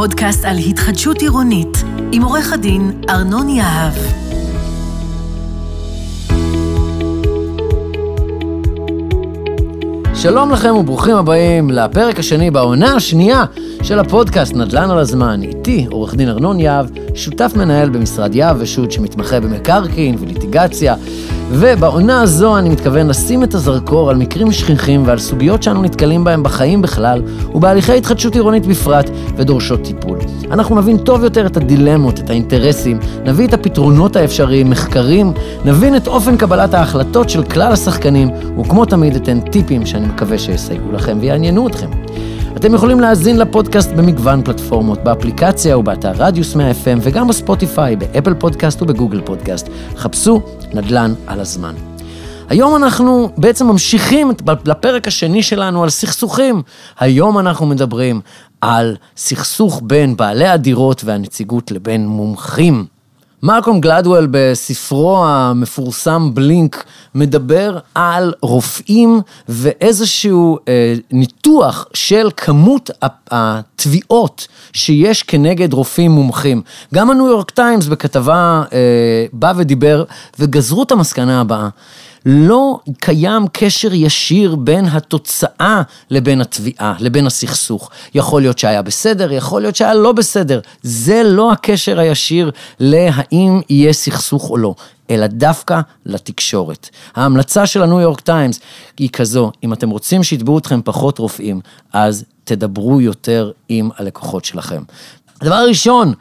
פודקאסט על התחדשות עירונית, עם עורך הדין ארנון יהב. שלום לכם וברוכים הבאים לפרק השני בעונה השנייה של הפודקאסט נדל"ן על הזמן. איתי עורך דין ארנון יהב, שותף מנהל במשרד יהב ושות' שמתמחה במקרקעין וליטיגציה. ובעונה הזו אני מתכוון לשים את הזרקור על מקרים שכיחים ועל סוגיות שאנו נתקלים בהם בחיים בכלל ובהליכי התחדשות עירונית בפרט ודורשות טיפול. אנחנו נבין טוב יותר את הדילמות, את האינטרסים, נביא את הפתרונות האפשריים, מחקרים, נבין את אופן קבלת ההחלטות של כלל השחקנים, וכמו תמיד אתן טיפים שאני מקווה שיסייעו לכם ויעניינו אתכם. אתם יכולים להאזין לפודקאסט במגוון פלטפורמות, באפליקציה ובאתר רדיוס 100 FM וגם בספוטיפיי, באפל פודקאסט ובגוגל פודקאסט. חפשו נדל"ן על הזמן. היום אנחנו בעצם ממשיכים לפרק השני שלנו על סכסוכים. היום אנחנו מדברים על סכסוך בין בעלי הדירות והנציגות לבין מומחים. מלקום גלדוול בספרו המפורסם בלינק מדבר על רופאים ואיזשהו אה, ניתוח של כמות התביעות שיש כנגד רופאים מומחים. גם הניו יורק טיימס בכתבה אה, בא ודיבר וגזרו את המסקנה הבאה. לא קיים קשר ישיר בין התוצאה לבין התביעה, לבין הסכסוך. יכול להיות שהיה בסדר, יכול להיות שהיה לא בסדר. זה לא הקשר הישיר להאם יהיה סכסוך או לא. אלא דווקא לתקשורת. ההמלצה של הניו יורק טיימס היא כזו, אם אתם רוצים שיתבעו אתכם פחות רופאים, אז תדברו יותר עם הלקוחות שלכם. הדבר הראשון,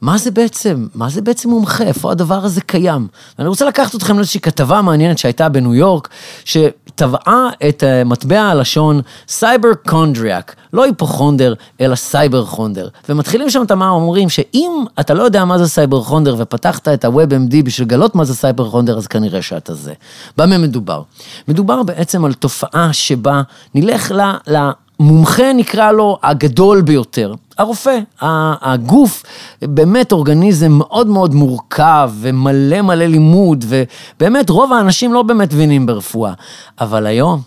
מה זה בעצם, מה זה בעצם מומחה, איפה הדבר הזה קיים? ואני רוצה לקחת אתכם לאיזושהי כתבה מעניינת שהייתה בניו יורק, שטבעה את אה, מטבע הלשון cyberchondriac, לא היפוכונדר, אלא סייבר חונדר. ומתחילים שם את המאמר, אומרים שאם אתה לא יודע מה זה סייבר חונדר ופתחת את ה-WebMD בשביל לגלות מה זה סייבר חונדר, אז כנראה שאתה זה. במה מדובר? מדובר בעצם על תופעה שבה נלך ל... ל מומחה נקרא לו הגדול ביותר, הרופא, הגוף, באמת אורגניזם מאוד מאוד מורכב ומלא מלא לימוד, ובאמת רוב האנשים לא באמת מבינים ברפואה. אבל היום,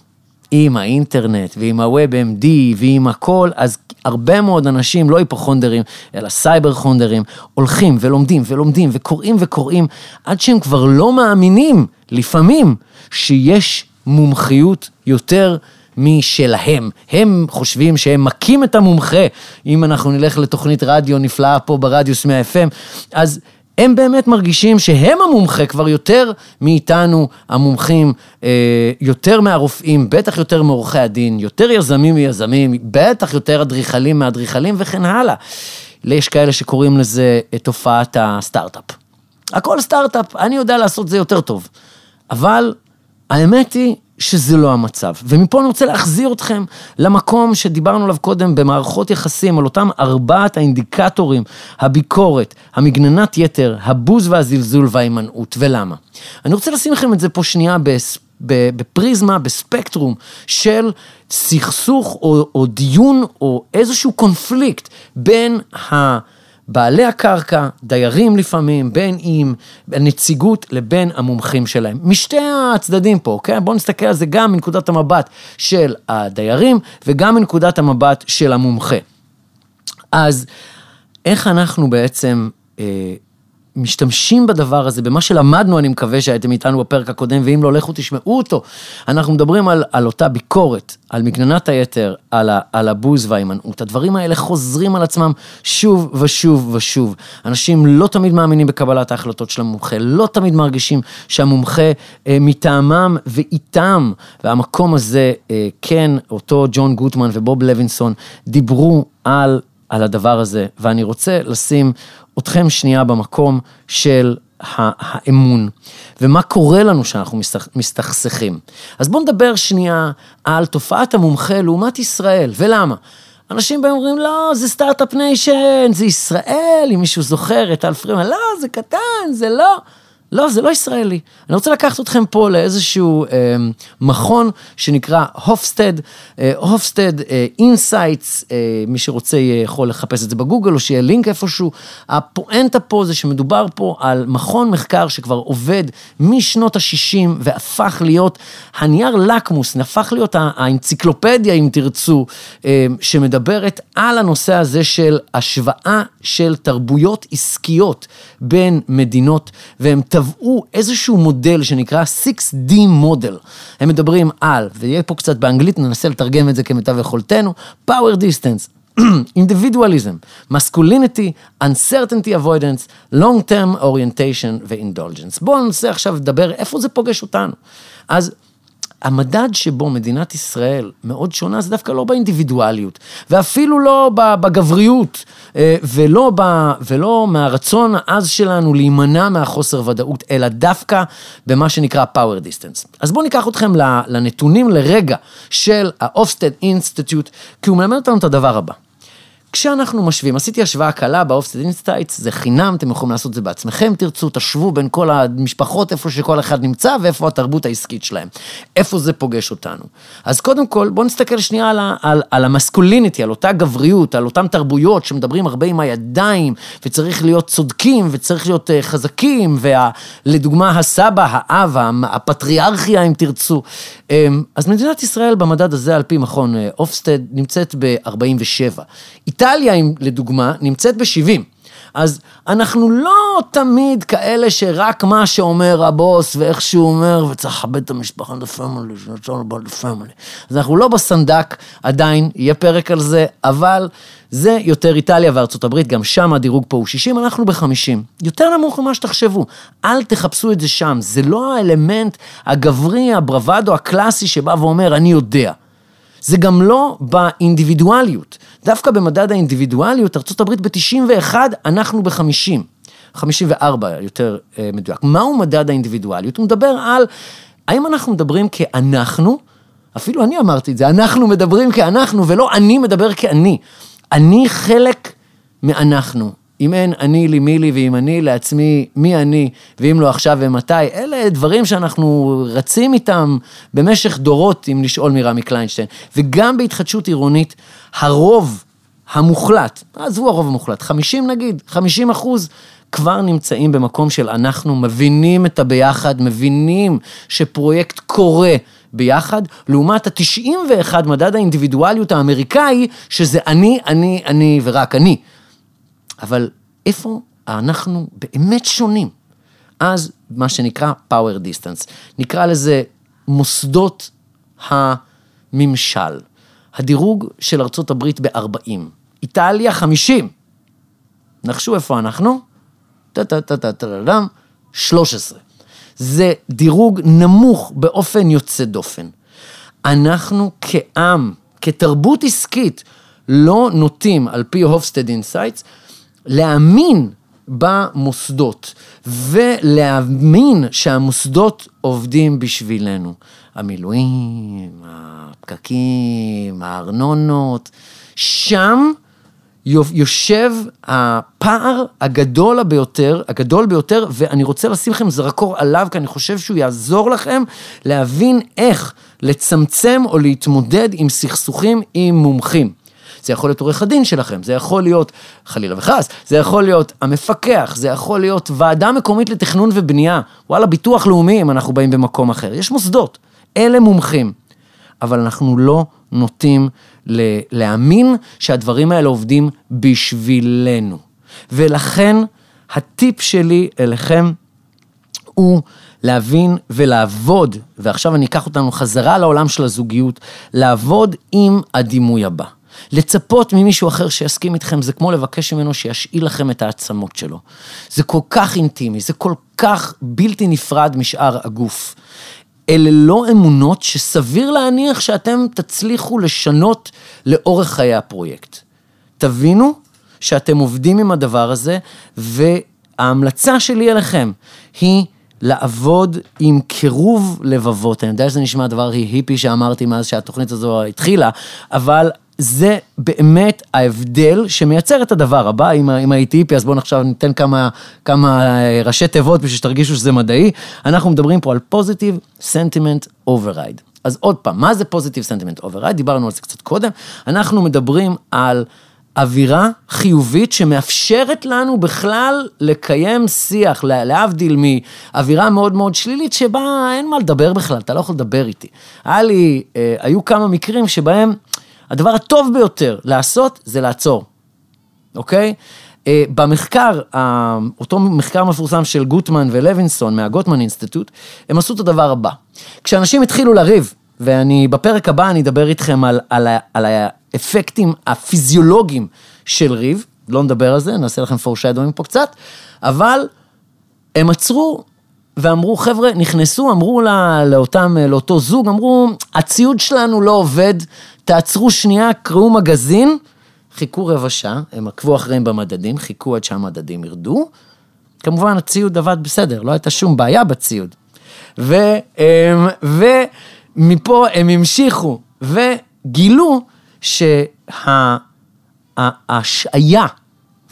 עם האינטרנט ועם ה-WebMD ועם הכל, אז הרבה מאוד אנשים, לא היפוכונדרים, אלא סייבר חונדרים, הולכים ולומדים ולומדים וקוראים וקוראים, עד שהם כבר לא מאמינים, לפעמים, שיש מומחיות יותר משלהם. הם חושבים שהם מכים את המומחה, אם אנחנו נלך לתוכנית רדיו נפלאה פה ברדיוס 100 FM, אז הם באמת מרגישים שהם המומחה כבר יותר מאיתנו, המומחים, אה, יותר מהרופאים, בטח יותר מעורכי הדין, יותר יזמים מיזמים, בטח יותר אדריכלים מאדריכלים וכן הלאה. יש כאלה שקוראים לזה תופעת הסטארט-אפ. הכל סטארט-אפ, אני יודע לעשות זה יותר טוב. אבל האמת היא שזה לא המצב. ומפה אני רוצה להחזיר אתכם למקום שדיברנו עליו קודם במערכות יחסים, על אותם ארבעת האינדיקטורים, הביקורת, המגננת יתר, הבוז והזלזול וההימנעות, ולמה. אני רוצה לשים לכם את זה פה שנייה בפריזמה, בספקטרום של סכסוך או, או דיון או איזשהו קונפליקט בין ה... בעלי הקרקע, דיירים לפעמים, בין אם הנציגות לבין המומחים שלהם. משתי הצדדים פה, אוקיי? בואו נסתכל על זה גם מנקודת המבט של הדיירים וגם מנקודת המבט של המומחה. אז איך אנחנו בעצם אה, משתמשים בדבר הזה, במה שלמדנו, אני מקווה שהייתם איתנו בפרק הקודם, ואם לא, לכו תשמעו אותו. אנחנו מדברים על, על אותה ביקורת, על מגננת היתר, על, ה, על הבוז וההימנעות. הדברים האלה חוזרים על עצמם שוב ושוב ושוב. אנשים לא תמיד מאמינים בקבלת ההחלטות של המומחה, לא תמיד מרגישים שהמומחה אה, מטעמם ואיתם, והמקום הזה, אה, כן, אותו ג'ון גוטמן ובוב לוינסון דיברו על על הדבר הזה, ואני רוצה לשים אתכם שנייה במקום של האמון, ומה קורה לנו שאנחנו מסתכסכים. אז בואו נדבר שנייה על תופעת המומחה לעומת ישראל, ולמה? אנשים באים ואומרים, לא, זה Start-Up Nation, זה ישראל, אם מישהו זוכר את אלפרימן, לא, זה קטן, זה לא. לא, זה לא ישראלי. אני רוצה לקחת אתכם פה לאיזשהו אה, מכון שנקרא Hofstede, אה, Hofstede Insights, אה, מי שרוצה יכול לחפש את זה בגוגל או שיהיה לינק איפשהו. הפואנטה פה זה שמדובר פה על מכון מחקר שכבר עובד משנות ה-60 והפך להיות הנייר לקמוס, הפך להיות האנציקלופדיה, אם תרצו, אה, שמדברת על הנושא הזה של השוואה של תרבויות עסקיות בין מדינות, והם טבעו איזשהו מודל שנקרא 6D מודל. הם מדברים על, ויהיה פה קצת באנגלית, ננסה לתרגם את זה כמיטב יכולתנו, power distance. individualism, masculinity, uncertainty avoidance, long term orientation ו-indulgence. בואו ננסה עכשיו לדבר איפה זה פוגש אותנו. אז המדד שבו מדינת ישראל מאוד שונה זה דווקא לא באינדיבידואליות, ואפילו לא בגבריות, אה, ולא, ב, ולא מהרצון העז שלנו להימנע מהחוסר ודאות, אלא דווקא במה שנקרא power distance. אז בואו ניקח אתכם לנתונים לרגע של ה-Hofstede Institute, כי הוא מלמד אותנו את הדבר הבא. כשאנחנו משווים, עשיתי השוואה קלה ב Hofstede Insights, זה חינם, אתם יכולים לעשות את זה בעצמכם, תרצו, תשוו בין כל המשפחות, איפה שכל אחד נמצא ואיפה התרבות העסקית שלהם. איפה זה פוגש אותנו. אז קודם כל, בואו נסתכל שנייה על, על, על המסקוליניטי, על אותה גבריות, על אותן תרבויות שמדברים הרבה עם הידיים, וצריך להיות צודקים, וצריך להיות uh, חזקים, ולדוגמה הסבא, האב, הפטריארכיה, אם תרצו. Um, אז מדינת ישראל במדד הזה, על פי מכון אה, אופסטד, נמצאת ב-47. איטליה, לדוגמה, נמצאת ב-70. אז אנחנו לא תמיד כאלה שרק מה שאומר הבוס ואיך שהוא אומר, וצריך לכבד את המשפחה, the family, all about the family. אז אנחנו לא בסנדק, עדיין, יהיה פרק על זה, אבל זה יותר איטליה וארצות הברית, גם שם הדירוג פה הוא 60, אנחנו ב-50. יותר נמוך ממה שתחשבו. אל תחפשו את זה שם, זה לא האלמנט הגברי, הברוואדו הקלאסי שבא ואומר, אני יודע. זה גם לא באינדיבידואליות. דווקא במדד האינדיבידואליות, ארה"ב ב-91, אנחנו ב-50. 54 יותר אה, מדויק. מהו מדד האינדיבידואליות? הוא מדבר על, האם אנחנו מדברים כאנחנו, אפילו אני אמרתי את זה, אנחנו מדברים כאנחנו ולא אני מדבר כאני. אני חלק מאנחנו. אם אין אני לי מי לי ואם אני לעצמי מי אני ואם לא עכשיו ומתי, אלה דברים שאנחנו רצים איתם במשך דורות, אם לשאול מרמי קליינשטיין. וגם בהתחדשות עירונית, הרוב המוחלט, עזבו הרוב המוחלט, 50 נגיד, 50 אחוז, כבר נמצאים במקום של אנחנו מבינים את הביחד, מבינים שפרויקט קורה. ביחד, לעומת ה-91 מדד האינדיבידואליות האמריקאי, שזה אני, אני, אני ורק אני. אבל איפה אנחנו באמת שונים? אז מה שנקרא power distance, נקרא לזה מוסדות הממשל. הדירוג של ארצות הברית ב-40, איטליה 50. נחשו איפה אנחנו? טה-טה-טה-טה-טה-טם, 13. זה דירוג נמוך באופן יוצא דופן. אנחנו כעם, כתרבות עסקית, לא נוטים, על פי Hofstede Insights, להאמין במוסדות ולהאמין שהמוסדות עובדים בשבילנו. המילואים, הפקקים, הארנונות, שם יושב הפער הגדול ביותר, הגדול ביותר, ואני רוצה לשים לכם זרקור עליו, כי אני חושב שהוא יעזור לכם להבין איך לצמצם או להתמודד עם סכסוכים עם מומחים. זה יכול להיות עורך הדין שלכם, זה יכול להיות, חלילה וחס, זה יכול להיות המפקח, זה יכול להיות ועדה מקומית לתכנון ובנייה, וואלה, ביטוח לאומי אם אנחנו באים במקום אחר. יש מוסדות, אלה מומחים, אבל אנחנו לא נוטים להאמין שהדברים האלה עובדים בשבילנו. ולכן, הטיפ שלי אליכם הוא להבין ולעבוד, ועכשיו אני אקח אותנו חזרה לעולם של הזוגיות, לעבוד עם הדימוי הבא. לצפות ממישהו אחר שיסכים איתכם, זה כמו לבקש ממנו שישאיל לכם את העצמות שלו. זה כל כך אינטימי, זה כל כך בלתי נפרד משאר הגוף. אלה לא אמונות שסביר להניח שאתם תצליחו לשנות לאורך חיי הפרויקט. תבינו שאתם עובדים עם הדבר הזה, וההמלצה שלי אליכם היא לעבוד עם קירוב לבבות. אני יודע שזה נשמע הכי היפי שאמרתי מאז שהתוכנית הזו התחילה, אבל זה באמת ההבדל שמייצר את הדבר הבא, אם, אם הייתי היפי, אז בואו עכשיו ניתן כמה, כמה אה, ראשי תיבות בשביל שתרגישו שזה מדעי. אנחנו מדברים פה על positive sentiment override. אז עוד פעם, מה זה positive sentiment override? דיברנו על זה קצת קודם. אנחנו מדברים על אווירה חיובית שמאפשרת לנו בכלל לקיים שיח, להבדיל מאווירה מאוד מאוד שלילית שבה אין מה לדבר בכלל, אתה לא יכול לדבר איתי. היה לי, אה, היו כמה מקרים שבהם הדבר הטוב ביותר לעשות זה לעצור, אוקיי? אה, במחקר, אותו מחקר מפורסם של גוטמן ולוינסון מהגוטמן אינסטיטוט, הם עשו את הדבר הבא. כשאנשים התחילו לריב, ואני בפרק הבא אני אדבר איתכם על, על, על האפקטים הפיזיולוגיים של ריב, לא נדבר על זה, נעשה לכם פורשיידומים פה קצת, אבל הם עצרו ואמרו, חבר'ה, נכנסו, אמרו לה, לאותם, לאותו זוג, אמרו, הציוד שלנו לא עובד, תעצרו שנייה, קראו מגזין, חיכו רבע שעה, הם עקבו אחריהם במדדים, חיכו עד שהמדדים ירדו. כמובן, הציוד עבד בסדר, לא הייתה שום בעיה בציוד. ו, ומפה הם המשיכו וגילו שההשעיה,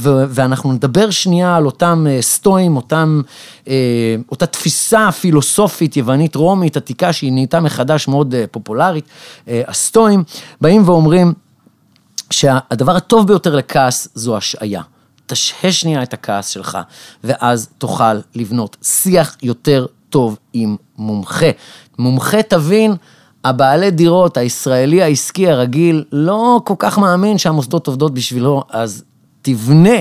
ואנחנו נדבר שנייה על אותם אה, סטואים, אותם, אה, אותה תפיסה פילוסופית יוונית רומית עתיקה שהיא נהייתה מחדש מאוד אה, פופולרית, הסטואים, באים ואומרים שהדבר הטוב ביותר לכעס זו השעיה. תשהה שנייה את הכעס שלך, ואז תוכל לבנות שיח יותר טוב עם מומחה. מומחה תבין, הבעלי דירות, הישראלי העסקי הרגיל, לא כל כך מאמין שהמוסדות עובדות בשבילו, אז תבנה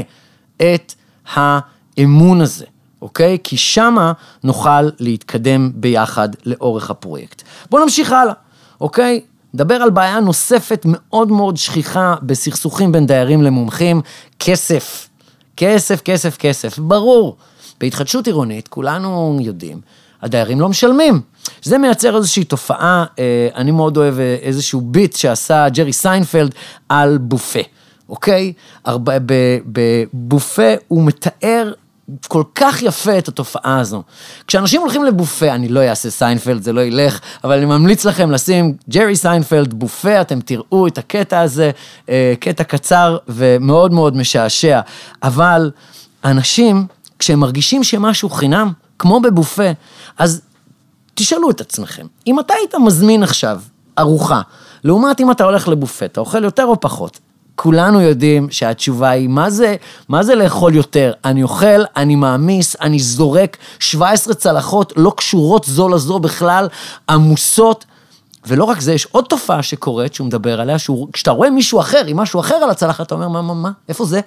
את האמון הזה, אוקיי? כי שמה נוכל להתקדם ביחד לאורך הפרויקט. בואו נמשיך הלאה, אוקיי? נדבר על בעיה נוספת מאוד מאוד שכיחה בסכסוכים בין דיירים למומחים, כסף. כסף, כסף, כסף. ברור, בהתחדשות עירונית, כולנו יודעים, הדיירים לא משלמים. זה מייצר איזושהי תופעה, אה, אני מאוד אוהב איזשהו ביט שעשה ג'רי סיינפלד על בופה. אוקיי? בבופה הוא מתאר כל כך יפה את התופעה הזו. כשאנשים הולכים לבופה, אני לא אעשה סיינפלד, זה לא ילך, אבל אני ממליץ לכם לשים ג'רי סיינפלד, בופה, אתם תראו את הקטע הזה, אה, קטע קצר ומאוד מאוד משעשע. אבל אנשים, כשהם מרגישים שמשהו חינם, כמו בבופה, אז תשאלו את עצמכם, אם אתה היית מזמין עכשיו ארוחה, לעומת אם אתה הולך לבופה, אתה אוכל יותר או פחות? כולנו יודעים שהתשובה היא, מה זה, מה זה לאכול יותר? אני אוכל, אני מעמיס, אני זורק 17 צלחות לא קשורות זו לזו בכלל, עמוסות. ולא רק זה, יש עוד תופעה שקורית, שהוא מדבר עליה, כשאתה רואה מישהו אחר עם משהו אחר על הצלחת, אתה אומר, מה, מה, מה, איפה זה?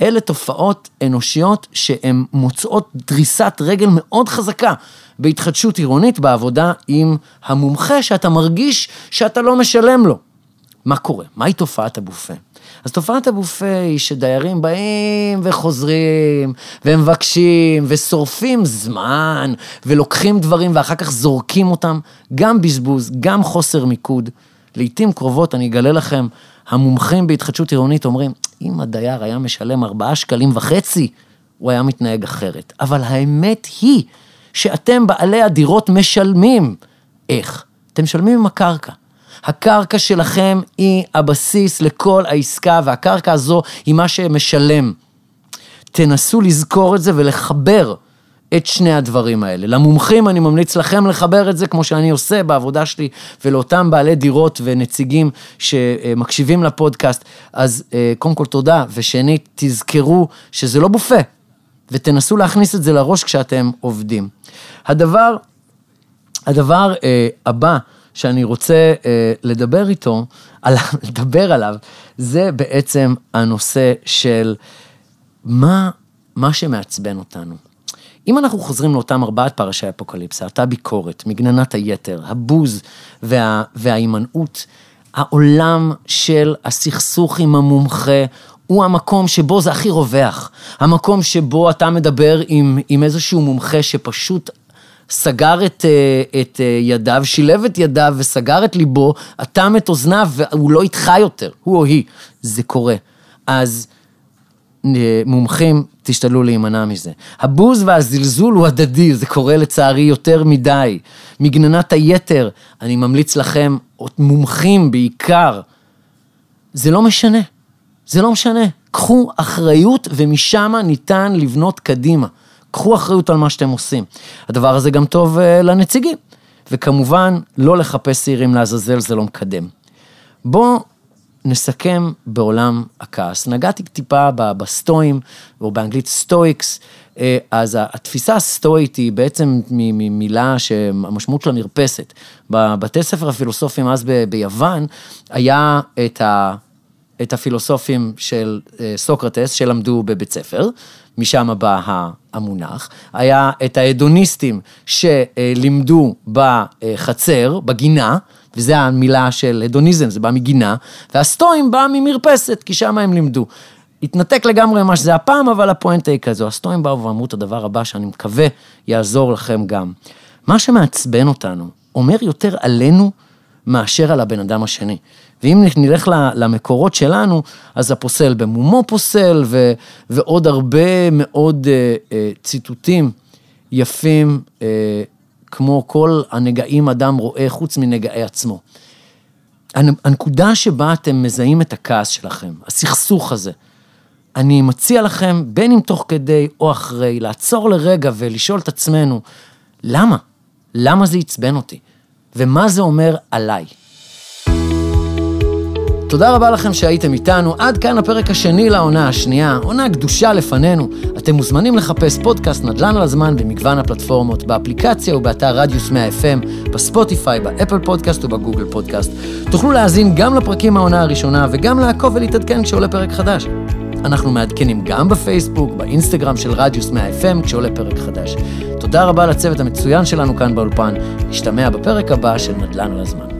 אלה תופעות אנושיות שהן מוצאות דריסת רגל מאוד חזקה בהתחדשות עירונית, בעבודה עם המומחה שאתה מרגיש שאתה לא משלם לו. מה קורה? מהי תופעת הבופה? אז תופעת הבופה היא שדיירים באים וחוזרים, ומבקשים, ושורפים זמן, ולוקחים דברים ואחר כך זורקים אותם, גם בזבוז, גם חוסר מיקוד. לעתים קרובות, אני אגלה לכם, המומחים בהתחדשות עירונית אומרים, אם הדייר היה משלם ארבעה שקלים וחצי, הוא היה מתנהג אחרת. אבל האמת היא שאתם, בעלי הדירות, משלמים. איך? אתם משלמים עם הקרקע. הקרקע שלכם היא הבסיס לכל העסקה, והקרקע הזו היא מה שמשלם. תנסו לזכור את זה ולחבר את שני הדברים האלה. למומחים אני ממליץ לכם לחבר את זה כמו שאני עושה בעבודה שלי, ולאותם בעלי דירות ונציגים שמקשיבים לפודקאסט. אז אה, קודם כל תודה, ושנית, תזכרו שזה לא בופה, ותנסו להכניס את זה לראש כשאתם עובדים. הדבר, הדבר אה, הבא, שאני רוצה אה, לדבר איתו, על, לדבר עליו, זה בעצם הנושא של מה, מה שמעצבן אותנו. אם אנחנו חוזרים לאותם ארבעת פרשי אפוקליפסה, אותה ביקורת, מגננת היתר, הבוז וה, וההימנעות, העולם של הסכסוך עם המומחה הוא המקום שבו זה הכי רווח. המקום שבו אתה מדבר עם, עם איזשהו מומחה שפשוט סגר את, אה, את אה, ידיו, שילב את ידיו וסגר את ליבו, אטם את אוזניו והוא לא איתך יותר, הוא או היא. זה קורה. אז אה, מומחים, תשתדלו להימנע מזה. הבוז והזלזול הוא הדדי, זה קורה לצערי יותר מדי. מגננת היתר, אני ממליץ לכם, מומחים בעיקר, זה לא משנה. זה לא משנה. קחו אחריות ומשם ניתן לבנות קדימה. קחו אחריות על מה שאתם עושים. הדבר הזה גם טוב uh, לנציגים. וכמובן, לא לחפש שעירים לעזאזל, זה לא מקדם. בואו נסכם בעולם הכעס. נגעתי טיפה בסטואים, או באנגלית סטואיקס, אה, אז התפיסה הסטואית היא בעצם ממילה שהמשמעות שלה נרפסת. בבתי ספר הפילוסופיים אז ביוון, היה את, ה, את הפילוסופים של אה, סוקרטס שלמדו בבית ספר, משם בא המונח. היה את ההדוניסטים שלימדו בחצר, בגינה, וזו המילה של הדוניזם, זה בא מגינה, והסטואים בא ממרפסת, כי שם הם לימדו. התנתק לגמרי ממה שזה הפעם, אבל הפואנטה היא כזו. הסטואים באו ואמרו את הדבר הבא, שאני מקווה יעזור לכם גם. מה שמעצבן אותנו, אומר יותר עלינו מאשר על הבן אדם השני. ואם נלך למקורות שלנו, אז הפוסל במומו פוסל, ו, ועוד הרבה מאוד uh, uh, ציטוטים יפים, uh, כמו כל הנגעים אדם רואה חוץ מנגעי עצמו. הנקודה שבה אתם מזהים את הכעס שלכם, הסכסוך הזה, אני מציע לכם, בין אם תוך כדי או אחרי, לעצור לרגע ולשאול את עצמנו, למה? למה זה עצבן אותי? ומה זה אומר עליי? תודה רבה לכם שהייתם איתנו. עד כאן הפרק השני לעונה השנייה, עונה קדושה לפנינו. אתם מוזמנים לחפש פודקאסט נדל"ן על הזמן במגוון הפלטפורמות, באפליקציה ובאתר רדיוס 100 FM, בספוטיפיי, באפל פודקאסט ובגוגל פודקאסט. תוכלו להאזין גם לפרקים מהעונה הראשונה וגם לעקוב ולהתעדכן כשעולה פרק חדש. אנחנו מעדכנים גם בפייסבוק, באינסטגרם של רדיוס 100 FM כשעולה פרק חדש. תודה רבה לצוות המצוין שלנו כאן באולפן. נשתמע בפרק הבא של נדל"ן על הזמן.